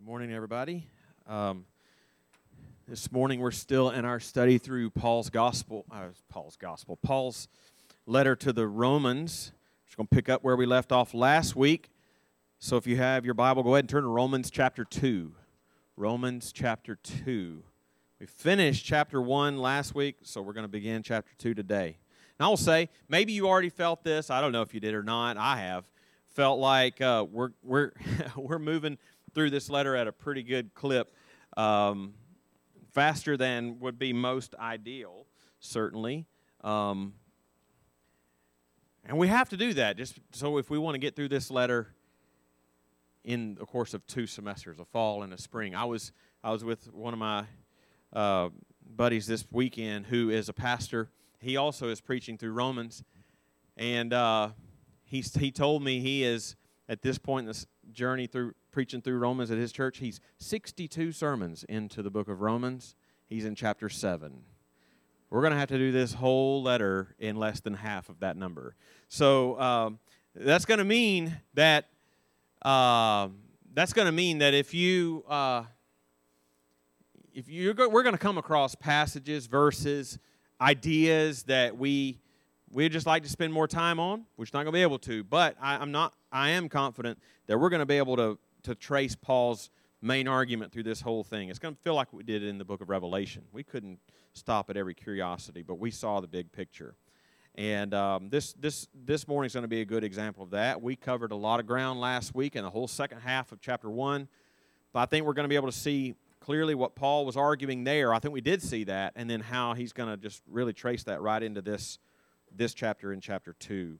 Good morning, everybody. Um, this morning we're still in our study through Paul's gospel. Uh, Paul's gospel. Paul's letter to the Romans. We're just going to pick up where we left off last week. So if you have your Bible, go ahead and turn to Romans chapter two. Romans chapter two. We finished chapter one last week, so we're going to begin chapter two today. And I will say, maybe you already felt this. I don't know if you did or not. I have felt like uh, we're we're we're moving through this letter at a pretty good clip, um, faster than would be most ideal, certainly. Um, and we have to do that just so if we want to get through this letter in the course of two semesters, a fall and a spring. I was I was with one of my uh, buddies this weekend who is a pastor. He also is preaching through Romans, and uh, he he told me he is at this point in this journey through preaching through Romans at his church. He's 62 sermons into the book of Romans. He's in chapter 7. We're going to have to do this whole letter in less than half of that number. So um, that's going to mean that uh, that's going to mean that if you uh, if you go, we're going to come across passages, verses, ideas that we we just like to spend more time on. We're not going to be able to, but I, I'm not. I am confident that we're going to be able to to trace Paul's main argument through this whole thing. It's going to feel like we did in the book of Revelation. We couldn't stop at every curiosity, but we saw the big picture. And um, this this this morning is going to be a good example of that. We covered a lot of ground last week in the whole second half of chapter one, but I think we're going to be able to see clearly what Paul was arguing there. I think we did see that, and then how he's going to just really trace that right into this this chapter in chapter two.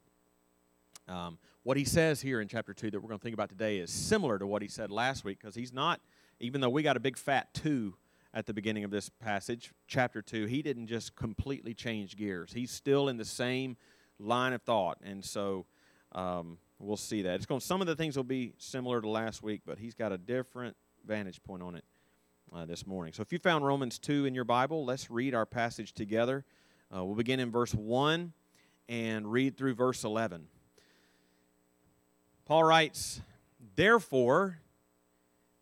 Um, what he says here in chapter 2 that we're going to think about today is similar to what he said last week because he's not, even though we got a big fat 2 at the beginning of this passage, chapter 2, he didn't just completely change gears. He's still in the same line of thought. And so um, we'll see that. It's going some of the things will be similar to last week, but he's got a different vantage point on it uh, this morning. So if you found Romans 2 in your Bible, let's read our passage together. Uh, we'll begin in verse 1 and read through verse 11. Paul writes, Therefore,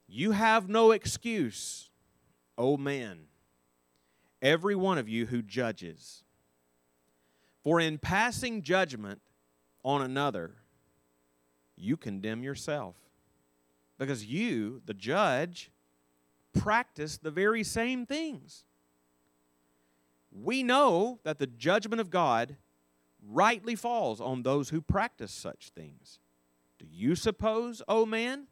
you have no excuse, O man, every one of you who judges. For in passing judgment on another, you condemn yourself. Because you, the judge, practice the very same things. We know that the judgment of God rightly falls on those who practice such things. Do you suppose, O oh man,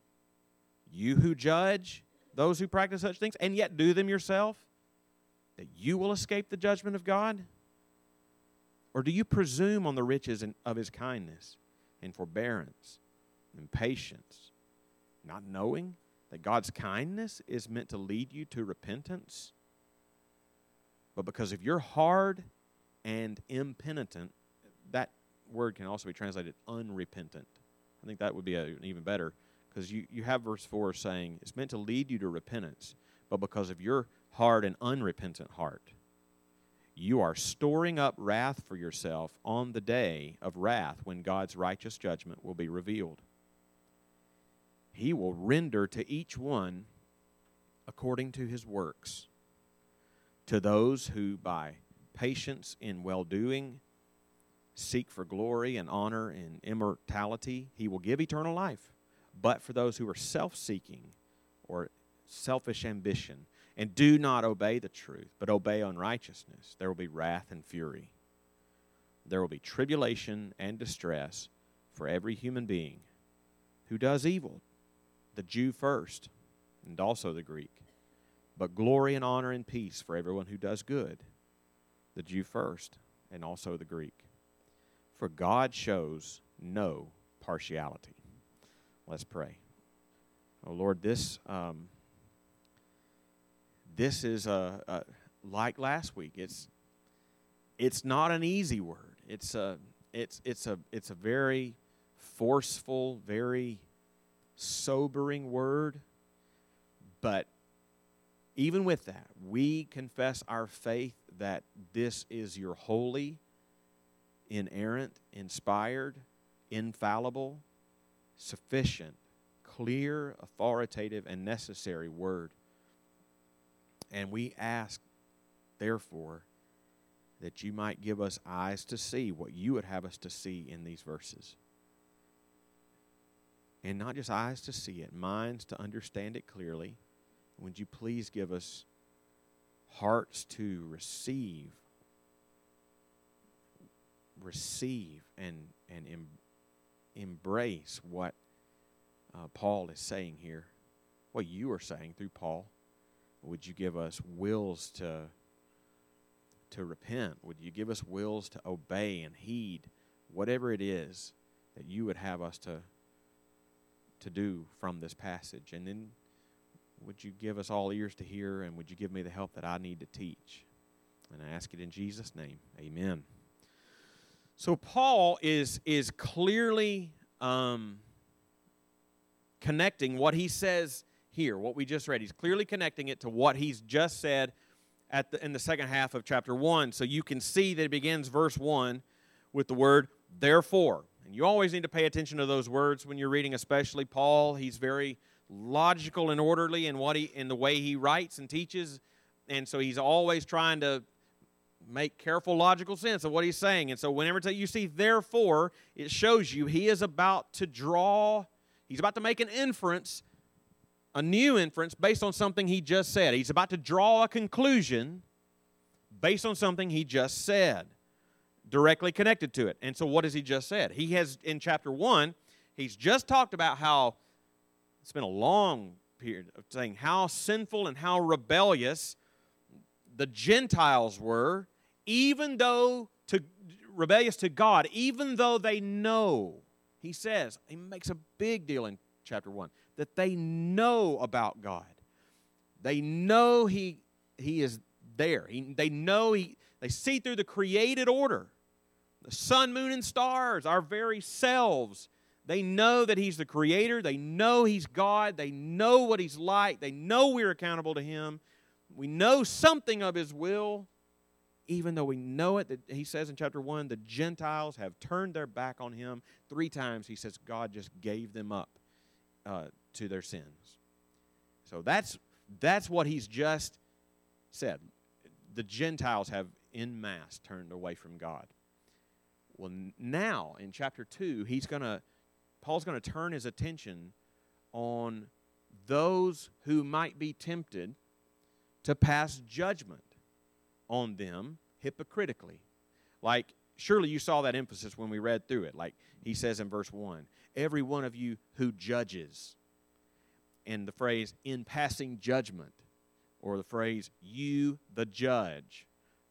you who judge those who practice such things and yet do them yourself, that you will escape the judgment of God? Or do you presume on the riches of his kindness and forbearance and patience, not knowing that God's kindness is meant to lead you to repentance? But because of your hard and impenitent, that word can also be translated unrepentant. I think that would be a, even better because you, you have verse 4 saying it's meant to lead you to repentance, but because of your hard and unrepentant heart, you are storing up wrath for yourself on the day of wrath when God's righteous judgment will be revealed. He will render to each one according to his works. To those who by patience in well doing seek for glory and honor and immortality, he will give eternal life. But for those who are self seeking or selfish ambition and do not obey the truth, but obey unrighteousness, there will be wrath and fury. There will be tribulation and distress for every human being who does evil, the Jew first, and also the Greek. But glory and honor and peace for everyone who does good, the Jew first, and also the Greek for God shows no partiality. Let's pray. Oh Lord, this um, this is a, a, like last week. It's it's not an easy word. It's a it's it's a it's a very forceful, very sobering word. But even with that, we confess our faith that this is your holy inerrant, inspired, infallible, sufficient, clear, authoritative, and necessary word. And we ask, therefore, that you might give us eyes to see what you would have us to see in these verses. And not just eyes to see it, minds to understand it clearly. Would you please give us hearts to receive receive and and em, embrace what uh, Paul is saying here, what you are saying through Paul. Would you give us wills to to repent? Would you give us wills to obey and heed whatever it is that you would have us to to do from this passage? And then would you give us all ears to hear and would you give me the help that I need to teach? And I ask it in Jesus' name. Amen. So Paul is is clearly um, connecting what he says here, what we just read. He's clearly connecting it to what he's just said at the, in the second half of chapter one. So you can see that it begins verse one with the word therefore. And you always need to pay attention to those words when you're reading, especially Paul. He's very logical and orderly in what he in the way he writes and teaches, and so he's always trying to make careful logical sense of what he's saying. And so whenever you see therefore, it shows you he is about to draw, he's about to make an inference, a new inference based on something he just said. He's about to draw a conclusion based on something he just said, directly connected to it. And so what has he just said? He has in chapter 1, he's just talked about how it's been a long period of saying how sinful and how rebellious the Gentiles were even though to rebellious to God, even though they know, he says, he makes a big deal in chapter 1 that they know about God. They know he he is there. He, they know he they see through the created order. The sun, moon and stars, our very selves. They know that he's the creator. They know he's God. They know what he's like. They know we're accountable to him. We know something of his will even though we know it, that he says in chapter 1, the Gentiles have turned their back on him. Three times he says God just gave them up uh, to their sins. So that's, that's what he's just said. The Gentiles have in mass turned away from God. Well, now in chapter 2, he's going to, Paul's going to turn his attention on those who might be tempted to pass judgment on them hypocritically. Like, surely you saw that emphasis when we read through it. Like he says in verse 1 Every one of you who judges, and the phrase in passing judgment, or the phrase you the judge.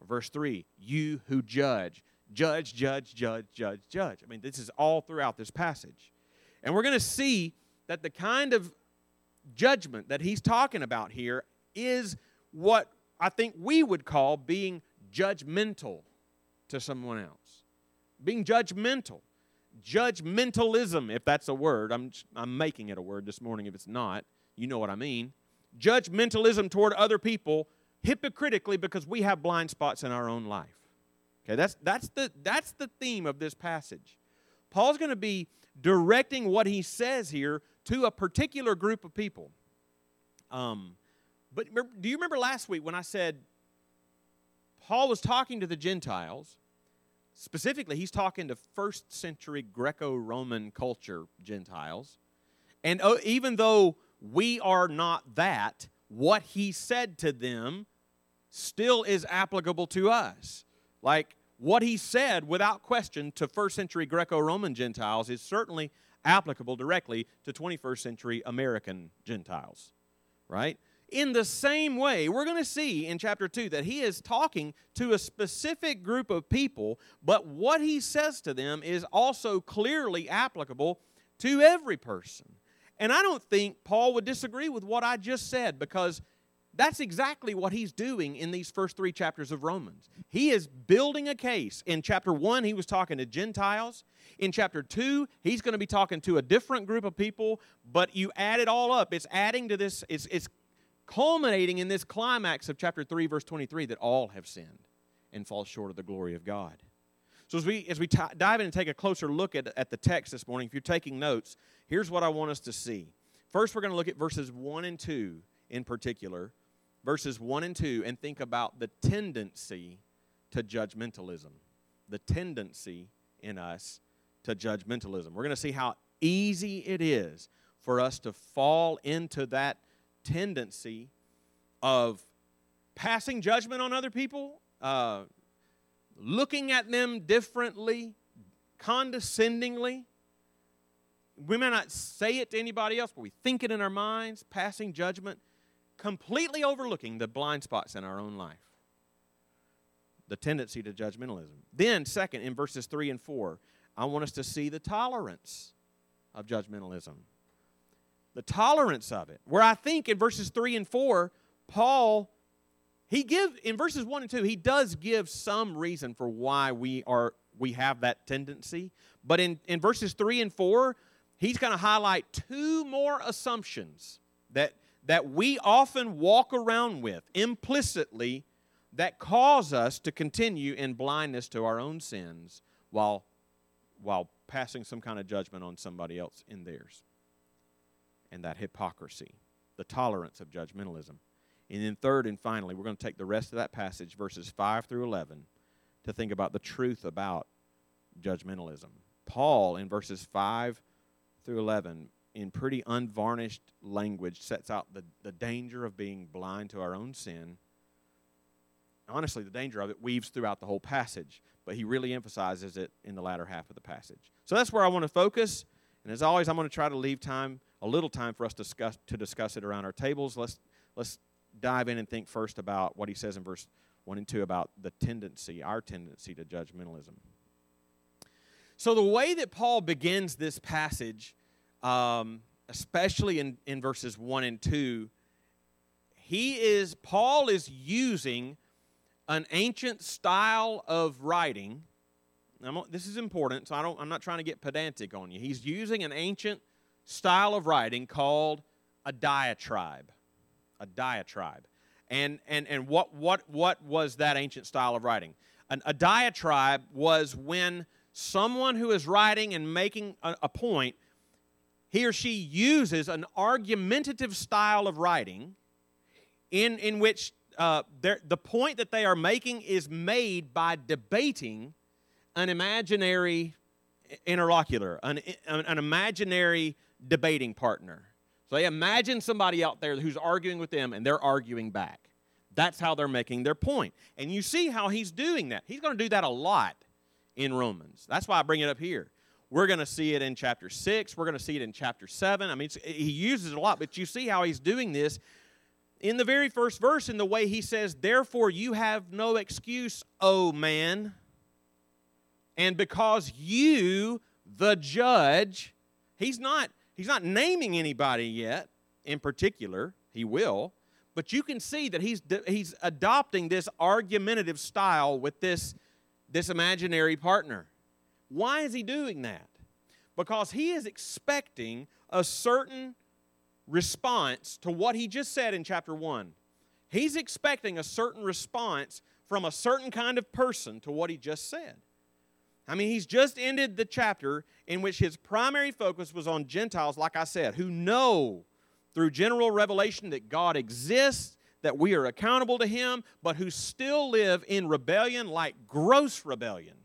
Verse 3 You who judge. Judge, judge, judge, judge, judge. I mean, this is all throughout this passage. And we're going to see that the kind of judgment that he's talking about here is what I think we would call being judgmental to someone else. Being judgmental. Judgmentalism, if that's a word. I'm, I'm making it a word this morning if it's not. You know what I mean. Judgmentalism toward other people hypocritically because we have blind spots in our own life. Okay, that's, that's, the, that's the theme of this passage. Paul's going to be directing what he says here to a particular group of people. Um, but do you remember last week when I said Paul was talking to the Gentiles? Specifically, he's talking to first century Greco Roman culture Gentiles. And uh, even though we are not that, what he said to them still is applicable to us. Like what he said, without question, to first century Greco Roman Gentiles is certainly applicable directly to 21st century American Gentiles, right? In the same way, we're going to see in chapter 2 that he is talking to a specific group of people, but what he says to them is also clearly applicable to every person. And I don't think Paul would disagree with what I just said because that's exactly what he's doing in these first three chapters of Romans. He is building a case. In chapter 1, he was talking to Gentiles. In chapter 2, he's going to be talking to a different group of people, but you add it all up. It's adding to this, it's, it's culminating in this climax of chapter 3, verse 23 that all have sinned and fall short of the glory of God. So, as we, as we t- dive in and take a closer look at, at the text this morning, if you're taking notes, here's what I want us to see. First, we're going to look at verses 1 and 2 in particular, verses 1 and 2, and think about the tendency to judgmentalism. The tendency in us to judgmentalism. We're going to see how easy it is for us to fall into that tendency of passing judgment on other people, uh, looking at them differently, condescendingly. We may not say it to anybody else, but we think it in our minds, passing judgment, completely overlooking the blind spots in our own life. The tendency to judgmentalism. Then, second, in verses 3 and 4, I want us to see the tolerance of judgmentalism. The tolerance of it. Where I think in verses 3 and 4, Paul he give in verses 1 and 2, he does give some reason for why we are we have that tendency. But in, in verses 3 and 4, he's going to highlight two more assumptions that that we often walk around with implicitly that cause us to continue in blindness to our own sins while while passing some kind of judgment on somebody else in theirs. And that hypocrisy, the tolerance of judgmentalism. And then, third and finally, we're going to take the rest of that passage, verses 5 through 11, to think about the truth about judgmentalism. Paul, in verses 5 through 11, in pretty unvarnished language, sets out the, the danger of being blind to our own sin. Honestly, the danger of it weaves throughout the whole passage, but he really emphasizes it in the latter half of the passage. So that's where I want to focus. And as always, I'm going to try to leave time, a little time for us to discuss, to discuss it around our tables. Let's, let's dive in and think first about what he says in verse 1 and 2 about the tendency, our tendency to judgmentalism. So, the way that Paul begins this passage, um, especially in, in verses 1 and 2, he is, Paul is using an ancient style of writing. I'm, this is important, so I don't, I'm not trying to get pedantic on you. He's using an ancient style of writing called a diatribe a diatribe. And, and, and what, what, what was that ancient style of writing? An, a diatribe was when someone who is writing and making a, a point, he or she uses an argumentative style of writing in, in which uh, the point that they are making is made by debating an imaginary interlocutor, an, an imaginary debating partner. So they imagine somebody out there who's arguing with them and they're arguing back. That's how they're making their point. And you see how he's doing that. He's going to do that a lot in Romans. That's why I bring it up here. We're going to see it in chapter 6. We're going to see it in chapter 7. I mean, he uses it a lot, but you see how he's doing this in the very first verse in the way he says, Therefore you have no excuse, O man. And because you, the judge, he's not He's not naming anybody yet in particular. He will. But you can see that he's, he's adopting this argumentative style with this, this imaginary partner. Why is he doing that? Because he is expecting a certain response to what he just said in chapter 1. He's expecting a certain response from a certain kind of person to what he just said. I mean, he's just ended the chapter in which his primary focus was on Gentiles, like I said, who know through general revelation that God exists, that we are accountable to him, but who still live in rebellion, like gross rebellion.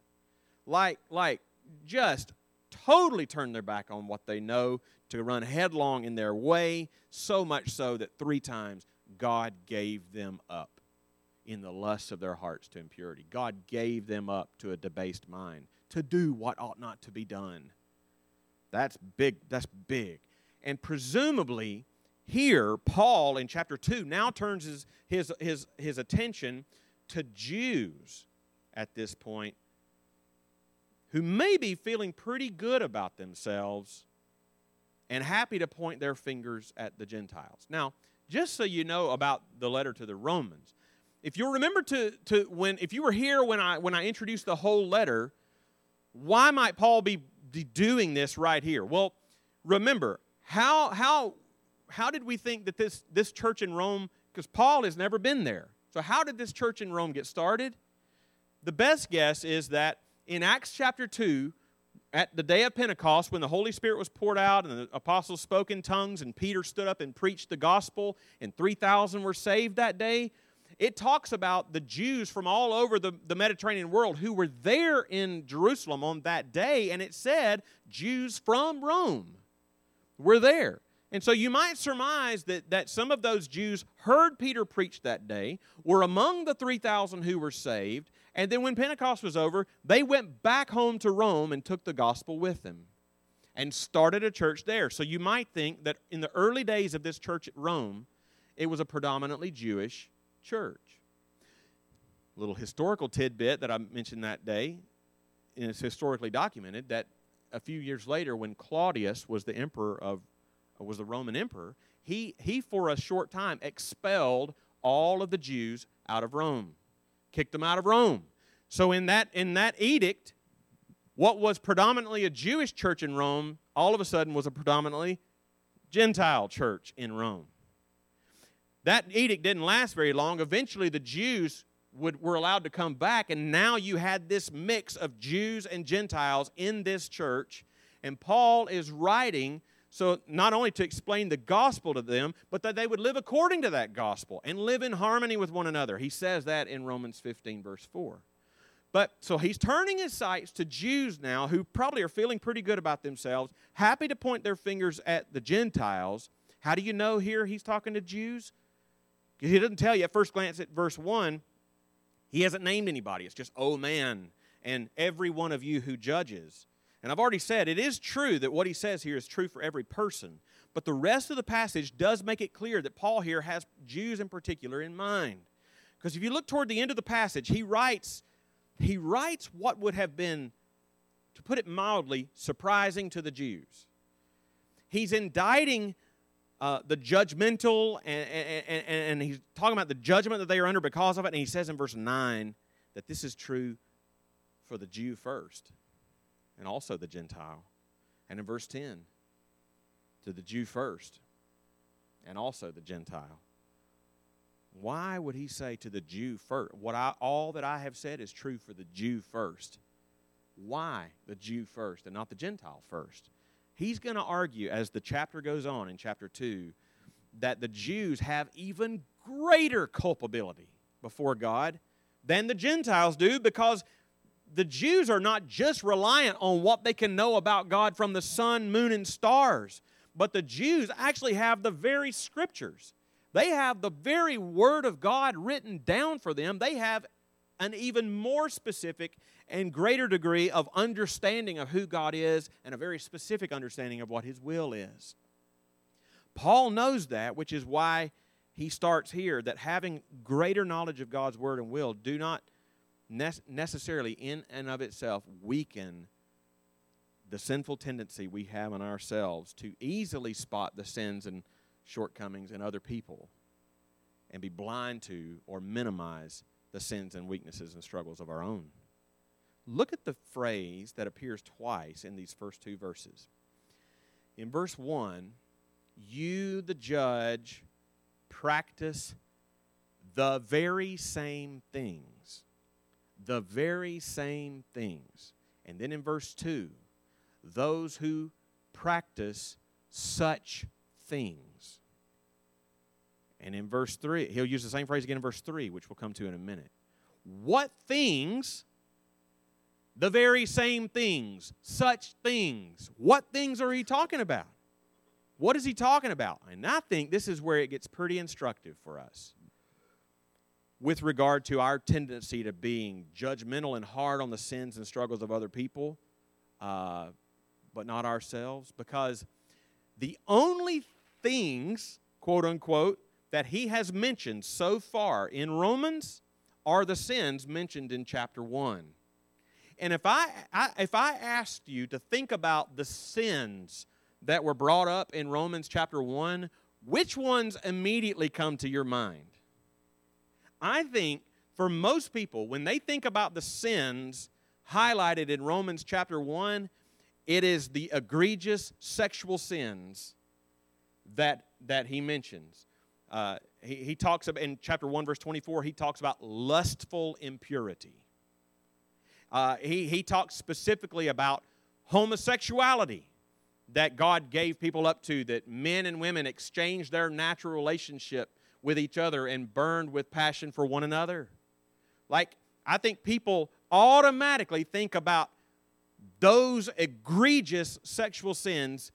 Like, like just totally turn their back on what they know to run headlong in their way, so much so that three times God gave them up in the lusts of their hearts to impurity. God gave them up to a debased mind to do what ought not to be done. That's big. That's big. And presumably, here, Paul in chapter 2 now turns his, his, his, his attention to Jews at this point who may be feeling pretty good about themselves and happy to point their fingers at the Gentiles. Now, just so you know about the letter to the Romans, if you remember to, to when if you were here when I when I introduced the whole letter, why might Paul be, be doing this right here? Well, remember, how how how did we think that this this church in Rome because Paul has never been there. So how did this church in Rome get started? The best guess is that in Acts chapter 2, at the day of Pentecost, when the Holy Spirit was poured out and the apostles spoke in tongues, and Peter stood up and preached the gospel, and 3,000 were saved that day, it talks about the Jews from all over the, the Mediterranean world who were there in Jerusalem on that day, and it said Jews from Rome were there. And so you might surmise that, that some of those Jews heard Peter preach that day, were among the 3,000 who were saved, and then when Pentecost was over, they went back home to Rome and took the gospel with them and started a church there. So you might think that in the early days of this church at Rome, it was a predominantly Jewish church. A little historical tidbit that I mentioned that day, and it's historically documented that a few years later, when Claudius was the emperor of uh, was the Roman emperor, he, he for a short time expelled all of the Jews out of Rome kicked them out of Rome. So in that in that edict, what was predominantly a Jewish church in Rome all of a sudden was a predominantly Gentile church in Rome. That edict didn't last very long. Eventually, the Jews would, were allowed to come back, and now you had this mix of Jews and Gentiles in this church. And Paul is writing so, not only to explain the gospel to them, but that they would live according to that gospel and live in harmony with one another. He says that in Romans 15, verse 4. But so he's turning his sights to Jews now who probably are feeling pretty good about themselves, happy to point their fingers at the Gentiles. How do you know here he's talking to Jews? He doesn't tell you at first glance at verse 1. He hasn't named anybody. It's just, oh man, and every one of you who judges. And I've already said it is true that what he says here is true for every person. But the rest of the passage does make it clear that Paul here has Jews in particular in mind. Because if you look toward the end of the passage, he writes, he writes what would have been, to put it mildly, surprising to the Jews. He's indicting uh, the judgmental, and, and, and, he's talking about the judgment that they are under because of it. And he says in verse 9 that this is true for the Jew first and also the Gentile. And in verse 10, to the Jew first and also the Gentile. Why would he say to the Jew first? What I, all that I have said is true for the Jew first. Why the Jew first and not the Gentile first? He's going to argue as the chapter goes on in chapter 2 that the Jews have even greater culpability before God than the Gentiles do because the Jews are not just reliant on what they can know about God from the sun, moon, and stars, but the Jews actually have the very scriptures. They have the very word of God written down for them. They have an even more specific and greater degree of understanding of who God is and a very specific understanding of what His will is. Paul knows that, which is why he starts here that having greater knowledge of God's word and will do not necessarily in and of itself weaken the sinful tendency we have in ourselves to easily spot the sins and shortcomings in other people and be blind to or minimize the sins and weaknesses and struggles of our own. Look at the phrase that appears twice in these first two verses. In verse 1, you, the judge, practice the very same things the very same things. And then in verse 2, those who practice such things. And in verse 3, he'll use the same phrase again in verse 3, which we'll come to in a minute. What things? The very same things, such things. What things are he talking about? What is he talking about? And I think this is where it gets pretty instructive for us with regard to our tendency to being judgmental and hard on the sins and struggles of other people, uh, but not ourselves, because the only things, quote unquote, that he has mentioned so far in Romans are the sins mentioned in chapter 1. And if I, I, if I asked you to think about the sins that were brought up in Romans chapter 1, which ones immediately come to your mind? I think for most people, when they think about the sins highlighted in Romans chapter 1, it is the egregious sexual sins that, that he mentions. Uh, he, he talks about, in chapter 1, verse 24, he talks about lustful impurity. Uh, he, he talks specifically about homosexuality that God gave people up to, that men and women exchanged their natural relationship with each other and burned with passion for one another. Like, I think people automatically think about those egregious sexual sins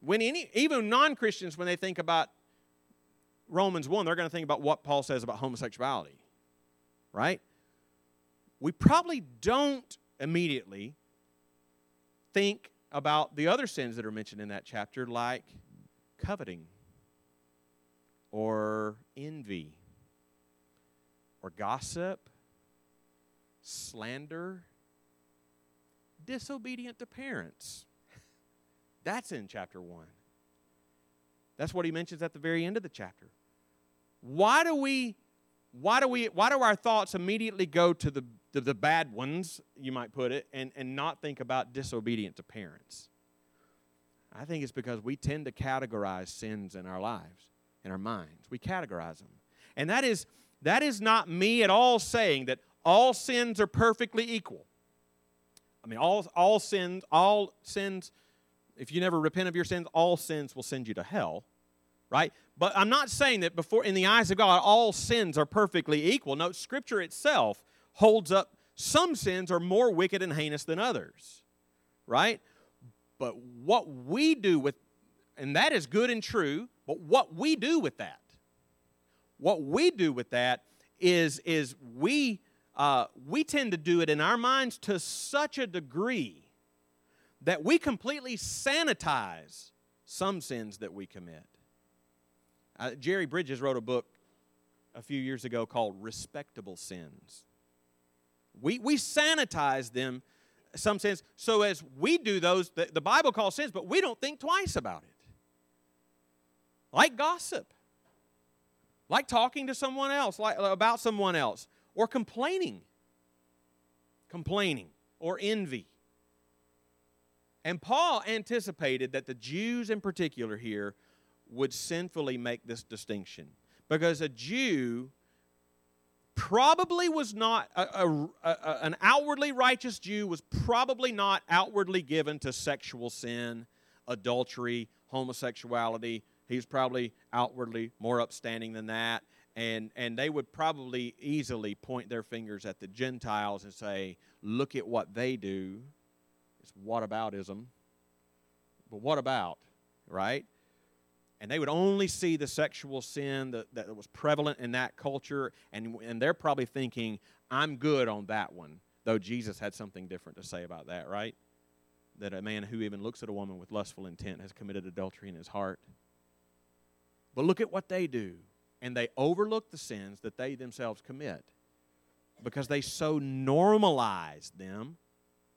when any, even non Christians, when they think about Romans 1, they're going to think about what Paul says about homosexuality, right? We probably don't immediately think about the other sins that are mentioned in that chapter, like coveting or envy or gossip, slander, disobedient to parents. That's in chapter 1. That's what he mentions at the very end of the chapter. Why do we why do we why do our thoughts immediately go to the the, the bad ones, you might put it, and, and not think about disobedient to parents? I think it's because we tend to categorize sins in our lives, in our minds. We categorize them. And that is that is not me at all saying that all sins are perfectly equal. I mean, all, all sins, all sins, if you never repent of your sins, all sins will send you to hell, right? But I'm not saying that before, in the eyes of God, all sins are perfectly equal. No, Scripture itself holds up some sins are more wicked and heinous than others, right? But what we do with, and that is good and true, but what we do with that, what we do with that is, is we, uh, we tend to do it in our minds to such a degree that we completely sanitize some sins that we commit. Uh, Jerry Bridges wrote a book a few years ago called Respectable Sins. We, we sanitize them, some sins. So as we do those, the, the Bible calls sins, but we don't think twice about it. Like gossip, like talking to someone else, like uh, about someone else, or complaining, complaining, or envy. And Paul anticipated that the Jews in particular here would sinfully make this distinction because a Jew probably was not a, a, a, an outwardly righteous Jew was probably not outwardly given to sexual sin, adultery, homosexuality. He was probably outwardly more upstanding than that. And, and they would probably easily point their fingers at the Gentiles and say, Look at what they do. It's whataboutism. But what about, right? And they would only see the sexual sin that, that was prevalent in that culture, and, and they're probably thinking, I'm good on that one, though Jesus had something different to say about that, right? That a man who even looks at a woman with lustful intent has committed adultery in his heart. But look at what they do, and they overlook the sins that they themselves commit because they so normalize them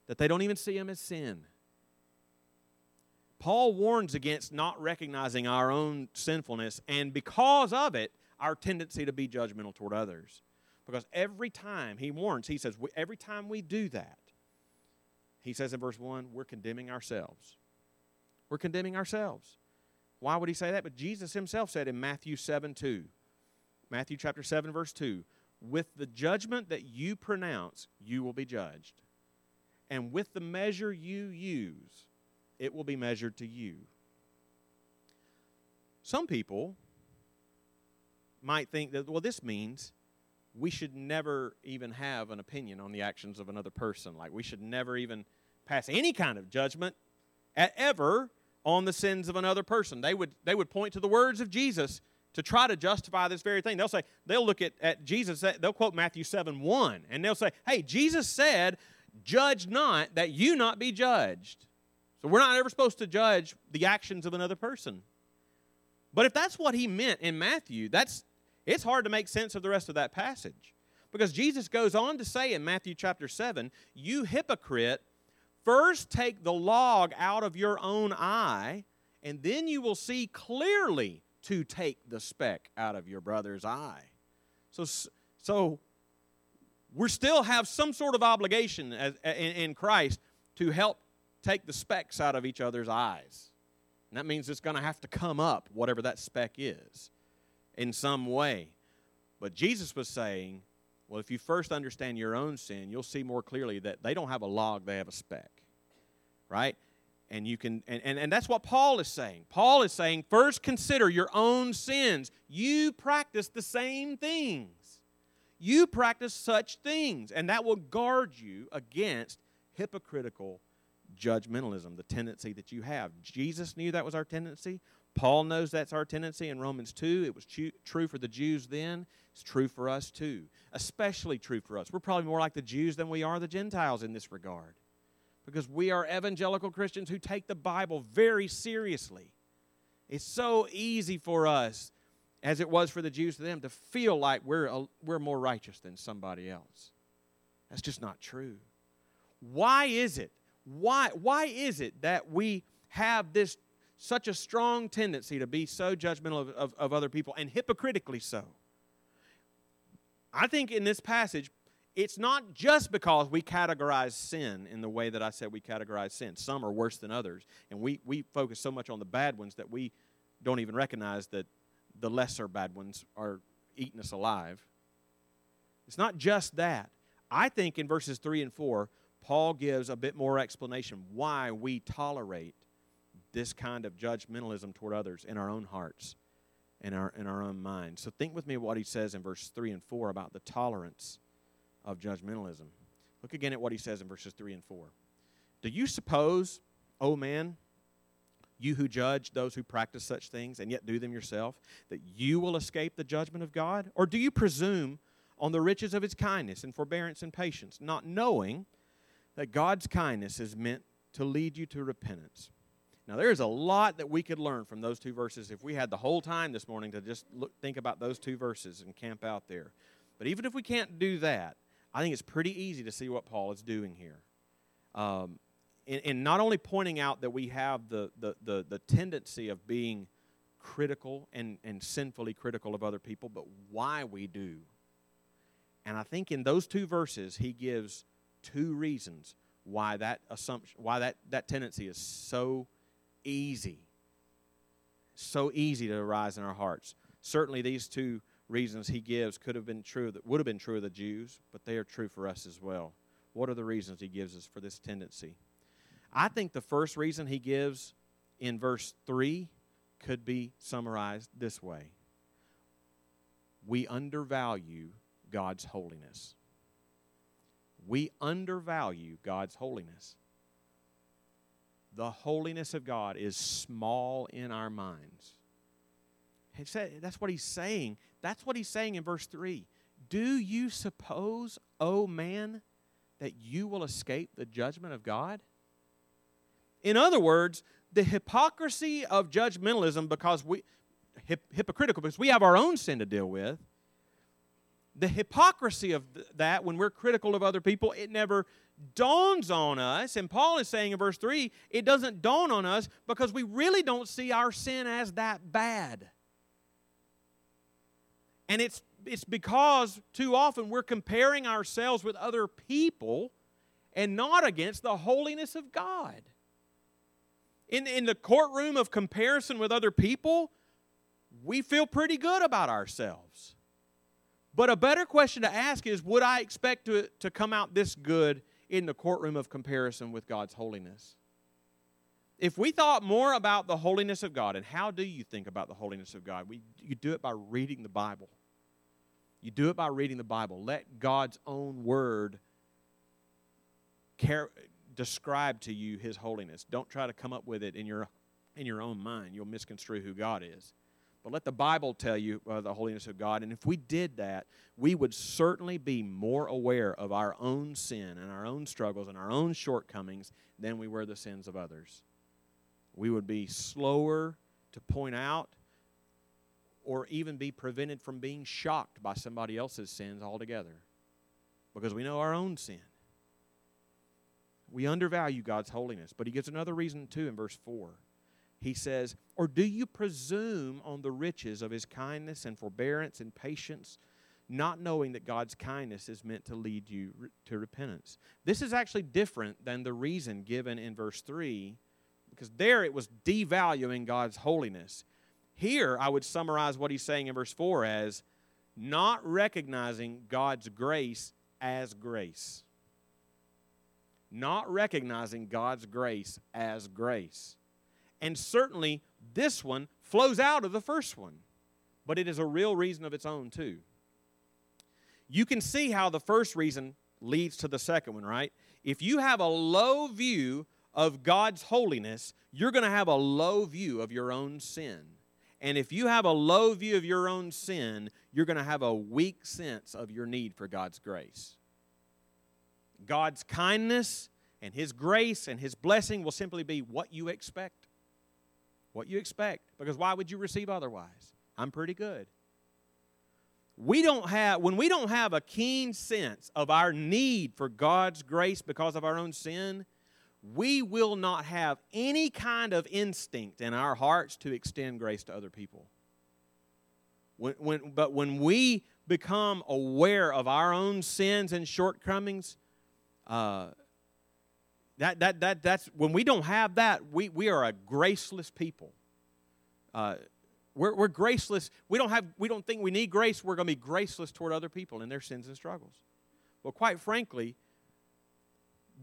that they don't even see them as sin. Paul warns against not recognizing our own sinfulness and because of it, our tendency to be judgmental toward others. Because every time he warns, he says, every time we do that, he says in verse 1, we're condemning ourselves. We're condemning ourselves. Why would he say that? But Jesus himself said in Matthew 7 2, Matthew chapter 7, verse 2, with the judgment that you pronounce, you will be judged. And with the measure you use, it will be measured to you. Some people might think that, well, this means we should never even have an opinion on the actions of another person. Like we should never even pass any kind of judgment at, ever on the sins of another person. They would, they would point to the words of Jesus to try to justify this very thing. They'll say, they'll look at, at Jesus, they'll quote Matthew 7 1, and they'll say, hey, Jesus said, judge not that you not be judged. So we're not ever supposed to judge the actions of another person. But if that's what he meant in Matthew, that's it's hard to make sense of the rest of that passage. Because Jesus goes on to say in Matthew chapter 7, you hypocrite, first take the log out of your own eye, and then you will see clearly to take the speck out of your brother's eye. So so we still have some sort of obligation as, in, in Christ to help take the specks out of each other's eyes. And that means it's going to have to come up, whatever that speck is, in some way. But Jesus was saying, well, if you first understand your own sin, you'll see more clearly that they don't have a log, they have a speck. right? And you can and, and, and that's what Paul is saying. Paul is saying, first consider your own sins. You practice the same things. You practice such things, and that will guard you against hypocritical judgmentalism, the tendency that you have. Jesus knew that was our tendency. Paul knows that's our tendency in Romans 2. It was true for the Jews then. It's true for us too. Especially true for us. We're probably more like the Jews than we are the Gentiles in this regard. Because we are evangelical Christians who take the Bible very seriously. It's so easy for us, as it was for the Jews to them, to feel like we're, a, we're more righteous than somebody else. That's just not true. Why is it? Why, why is it that we have this such a strong tendency to be so judgmental of, of, of other people and hypocritically so? I think in this passage, it's not just because we categorize sin in the way that I said we categorize sin. Some are worse than others, and we, we focus so much on the bad ones that we don't even recognize that the lesser bad ones are eating us alive. It's not just that. I think in verses 3 and 4, Paul gives a bit more explanation why we tolerate this kind of judgmentalism toward others in our own hearts and our, in our own minds. So think with me what he says in verse 3 and 4 about the tolerance of judgmentalism. Look again at what he says in verses 3 and 4. Do you suppose, O oh man, you who judge those who practice such things and yet do them yourself, that you will escape the judgment of God? Or do you presume on the riches of his kindness and forbearance and patience, not knowing that God's kindness is meant to lead you to repentance? Now, there's a lot that we could learn from those two verses if we had the whole time this morning to just look, think about those two verses and camp out there. But even if we can't do that, I think it's pretty easy to see what Paul is doing here. Um, in, in, not only pointing out that we have the, the, the, the tendency of being critical and, and sinfully critical of other people, but why we do. And I think in those two verses, he gives two reasons why that assumption, why that, that tendency is so easy. So easy to arise in our hearts. Certainly, these two reasons he gives could have been true that would have been true of the Jews, but they are true for us as well. What are the reasons he gives us for this tendency? I think the first reason he gives in verse 3 could be summarized this way We undervalue God's holiness. We undervalue God's holiness the holiness of God is small in our minds. Said, That's what he's saying. That's what he's saying in verse 3. Do you suppose, O oh man, that you will escape the judgment of God? In other words, the hypocrisy of judgmentalism because we hip, hypocritical because we have our own sin to deal with. The hypocrisy of that when we're critical of other people, it never dawns on us, and Paul is saying in verse 3, it doesn't dawn on us because we really don't see our sin as that bad. And it's, it's because too often we're comparing ourselves with other people and not against the holiness of God. In, in the courtroom of comparison with other people, we feel pretty good about ourselves. But a better question to ask is would I expect to, to come out this good in the courtroom of comparison with God's holiness. If we thought more about the holiness of God, and how do you think about the holiness of God? We, you do it by reading the Bible. You do it by reading the Bible. Let God's own word care, describe to you his holiness. Don't try to come up with it in your, in your own mind. You'll misconstrue who God is. But let the Bible tell you uh, the holiness of God. And if we did that, we would certainly be more aware of our own sin and our own struggles and our own shortcomings than we were the sins of others. We would be slower to point out or even be prevented from being shocked by somebody else's sins altogether because we know our own sin. We undervalue God's holiness. But he gives another reason, too, in verse 4 he says, Or do you presume on the riches of his kindness and forbearance and patience, not knowing that God's kindness is meant to lead you to repentance? This is actually different than the reason given in verse 3, because there it was devaluing God's holiness. Here, I would summarize what he's saying in verse 4 as not recognizing God's grace as grace. not recognizing God's grace as grace. And certainly, this one flows out of the first one, but it is a real reason of its own, too. You can see how the first reason leads to the second one, right? If you have a low view of God's holiness, you're going to have a low view of your own sin. And if you have a low view of your own sin, you're going to have a weak sense of your need for God's grace. God's kindness and His grace and His blessing will simply be what you expect. What you expect. Because why would you receive otherwise? I'm pretty good. We don't have, when we don't have a keen sense of our need for God's grace because of our own sin, we will not have any kind of instinct in our hearts to extend grace to other people. When, when, but when we become aware of our own sins and shortcomings, uh, that, that, that, that's when we don't have that, we, we are a graceless people. Uh, we're, we're graceless. We don't, have, we don't think we need grace. We're going to be graceless toward other people in their sins and struggles. Well, quite frankly,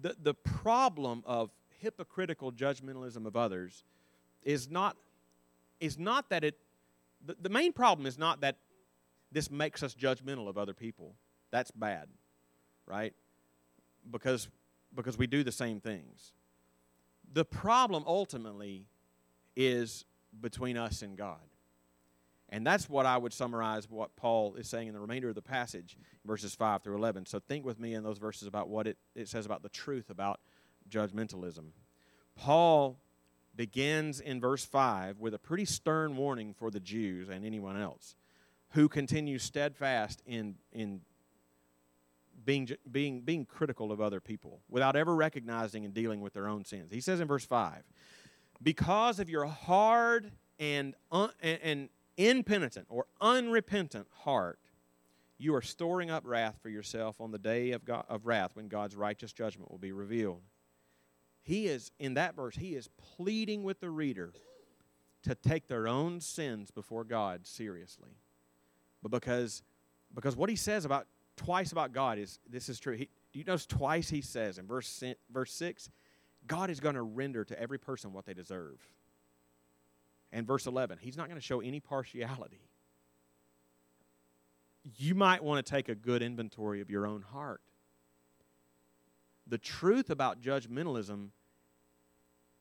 the, the problem of hypocritical judgmentalism of others is not, is not that it, the, the main problem is not that this makes us judgmental of other people. That's bad, right? Because, because we do the same things. The problem ultimately is between us and God. And that's what I would summarize what Paul is saying in the remainder of the passage, verses 5 through 11. So think with me in those verses about what it, it says about the truth about judgmentalism. Paul begins in verse 5 with a pretty stern warning for the Jews and anyone else who continue steadfast in, in being, being, being critical of other people without ever recognizing and dealing with their own sins. He says in verse 5 Because of your hard and, un, and, and impenitent or unrepentant heart, you are storing up wrath for yourself on the day of, God, of wrath when God's righteous judgment will be revealed. He is, in that verse, he is pleading with the reader to take their own sins before God seriously. But because, because what he says about twice about God is this is true. He, do you notice twice he says in verse, verse 6 God is going to render to every person what they deserve. And verse 11, he's not going to show any partiality. You might want to take a good inventory of your own heart. The truth about judgmentalism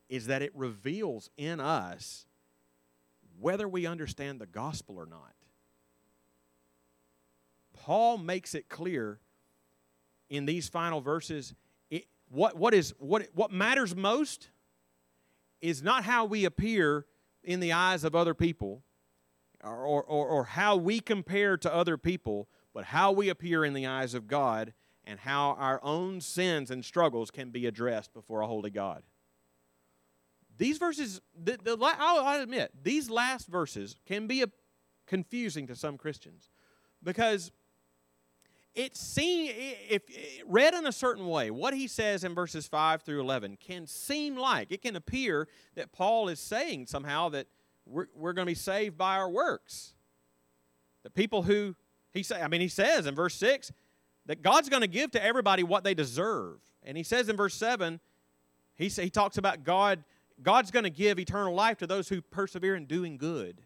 is that it reveals in us whether we understand the gospel or not. Paul makes it clear in these final verses it, what, what, is, what, what matters most is not how we appear in the eyes of other people or, or, or how we compare to other people, but how we appear in the eyes of God and how our own sins and struggles can be addressed before a holy God. These verses, the, the, I'll, I'll admit, these last verses can be a, confusing to some Christians because it seems if read in a certain way what he says in verses 5 through 11 can seem like it can appear that paul is saying somehow that we're, we're going to be saved by our works. The people who he say i mean he says in verse 6 that god's going to give to everybody what they deserve. And he says in verse 7 he, say, he talks about god god's going to give eternal life to those who persevere in doing good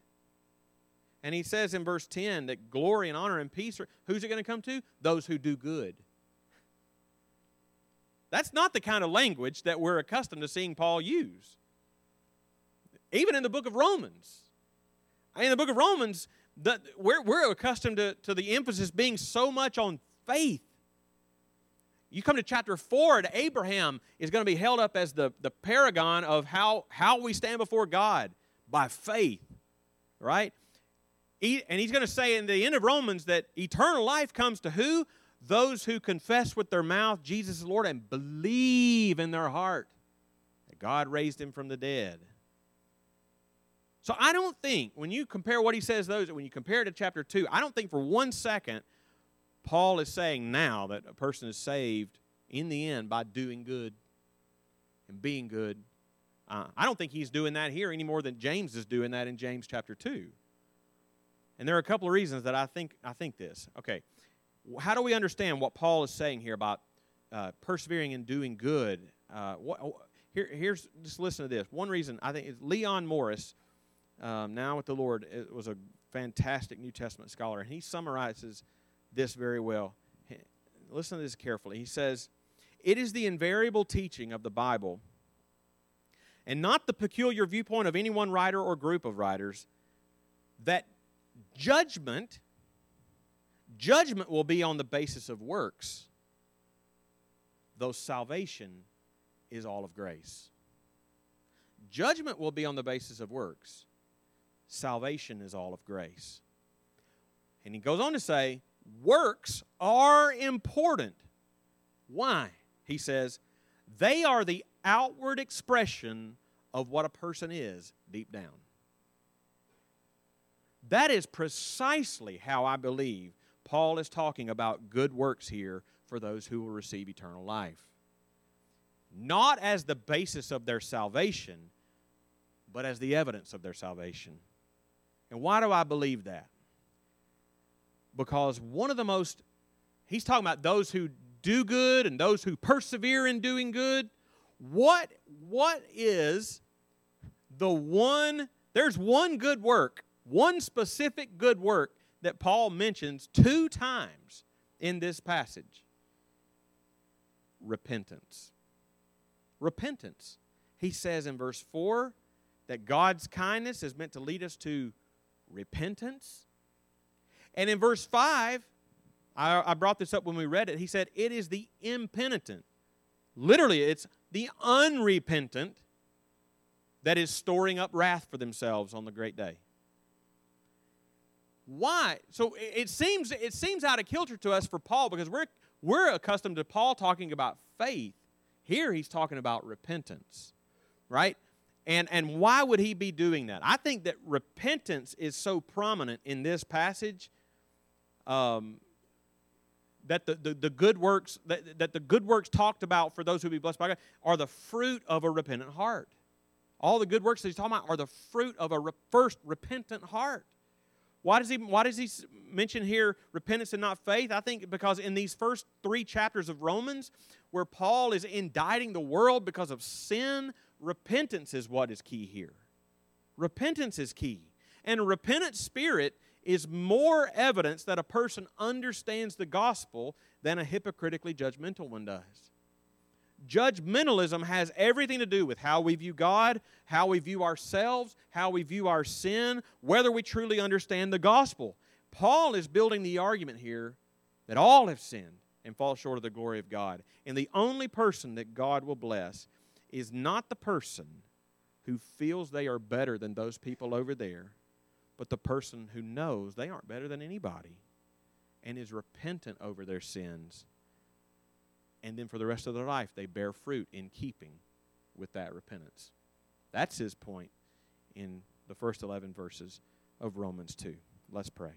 and he says in verse 10 that glory and honor and peace, are, who's it going to come to? Those who do good. That's not the kind of language that we're accustomed to seeing Paul use. Even in the book of Romans. In the book of Romans, the, we're, we're accustomed to, to the emphasis being so much on faith. You come to chapter 4, and Abraham is going to be held up as the, the paragon of how, how we stand before God by faith, right? And he's going to say in the end of Romans that eternal life comes to who? Those who confess with their mouth Jesus is Lord and believe in their heart that God raised him from the dead. So I don't think when you compare what he says those when you compare it to chapter 2, I don't think for one second Paul is saying now that a person is saved in the end by doing good and being good. Uh, I don't think he's doing that here any more than James is doing that in James chapter 2. And there are a couple of reasons that I think I think this. Okay. How do we understand what Paul is saying here about uh, persevering in doing good. Uh, what, here, here's just listen to this. One reason I think is Leon Morris, um, now with the Lord, was a fantastic New Testament scholar, and he summarizes this very well. Listen to this carefully. He says, It is the invariable teaching of the Bible, and not the peculiar viewpoint of any one writer or group of writers, that judgment judgment will be on the basis of works though salvation is all of grace judgment will be on the basis of works salvation is all of grace. And he goes on to say, works are important. Why? He says, they are the outward expression of what a person is deep down. That is precisely how I believe Paul is talking about good works here for those who will receive eternal life. Not as the basis of their salvation, but as the evidence of their salvation. And why do I believe that? Because one of the most, he's talking about those who do good and those who persevere in doing good. What, what is the one, there's one good work, one specific good work that Paul mentions two times in this passage repentance. Repentance. He says in verse 4 that God's kindness is meant to lead us to repentance. And in verse 5, I, I, brought this up when we read it. He said, It is the impenitent. Literally, it's the unrepentant that is storing up wrath for themselves on the great day. Why? So it seems it seems out of kilter to us for Paul because we're we're accustomed to Paul talking about faith. Here he's talking about repentance. Right? And, and why would he be doing that? I think that repentance is so prominent in this passage um, that the, the, the, good works that, that the good works talked about for those who be blessed by God are the fruit of a repentant heart. All the good works that he's talking about are the fruit of a re- first repentant heart. Why does he why does he mention here repentance and not faith? I think because in these first 3 chapters of Romans where Paul is indicting the world because of sin, repentance is what is key here. Repentance is key. And a repentant spirit is more evidence that a person understands the gospel than a hypocritically judgmental one does. Judgmentalism has everything to do with how we view God, how we view ourselves, how we view our sin, whether we truly understand the gospel. Paul is building the argument here that all have sinned and fall short of the glory of God. And the only person that God will bless is not the person who feels they are better than those people over there, but the person who knows they aren't better than anybody and is repentant over their sins. And then for the rest of their life, they bear fruit in keeping with that repentance. That's his point in the first 11 verses of Romans 2. Let's pray.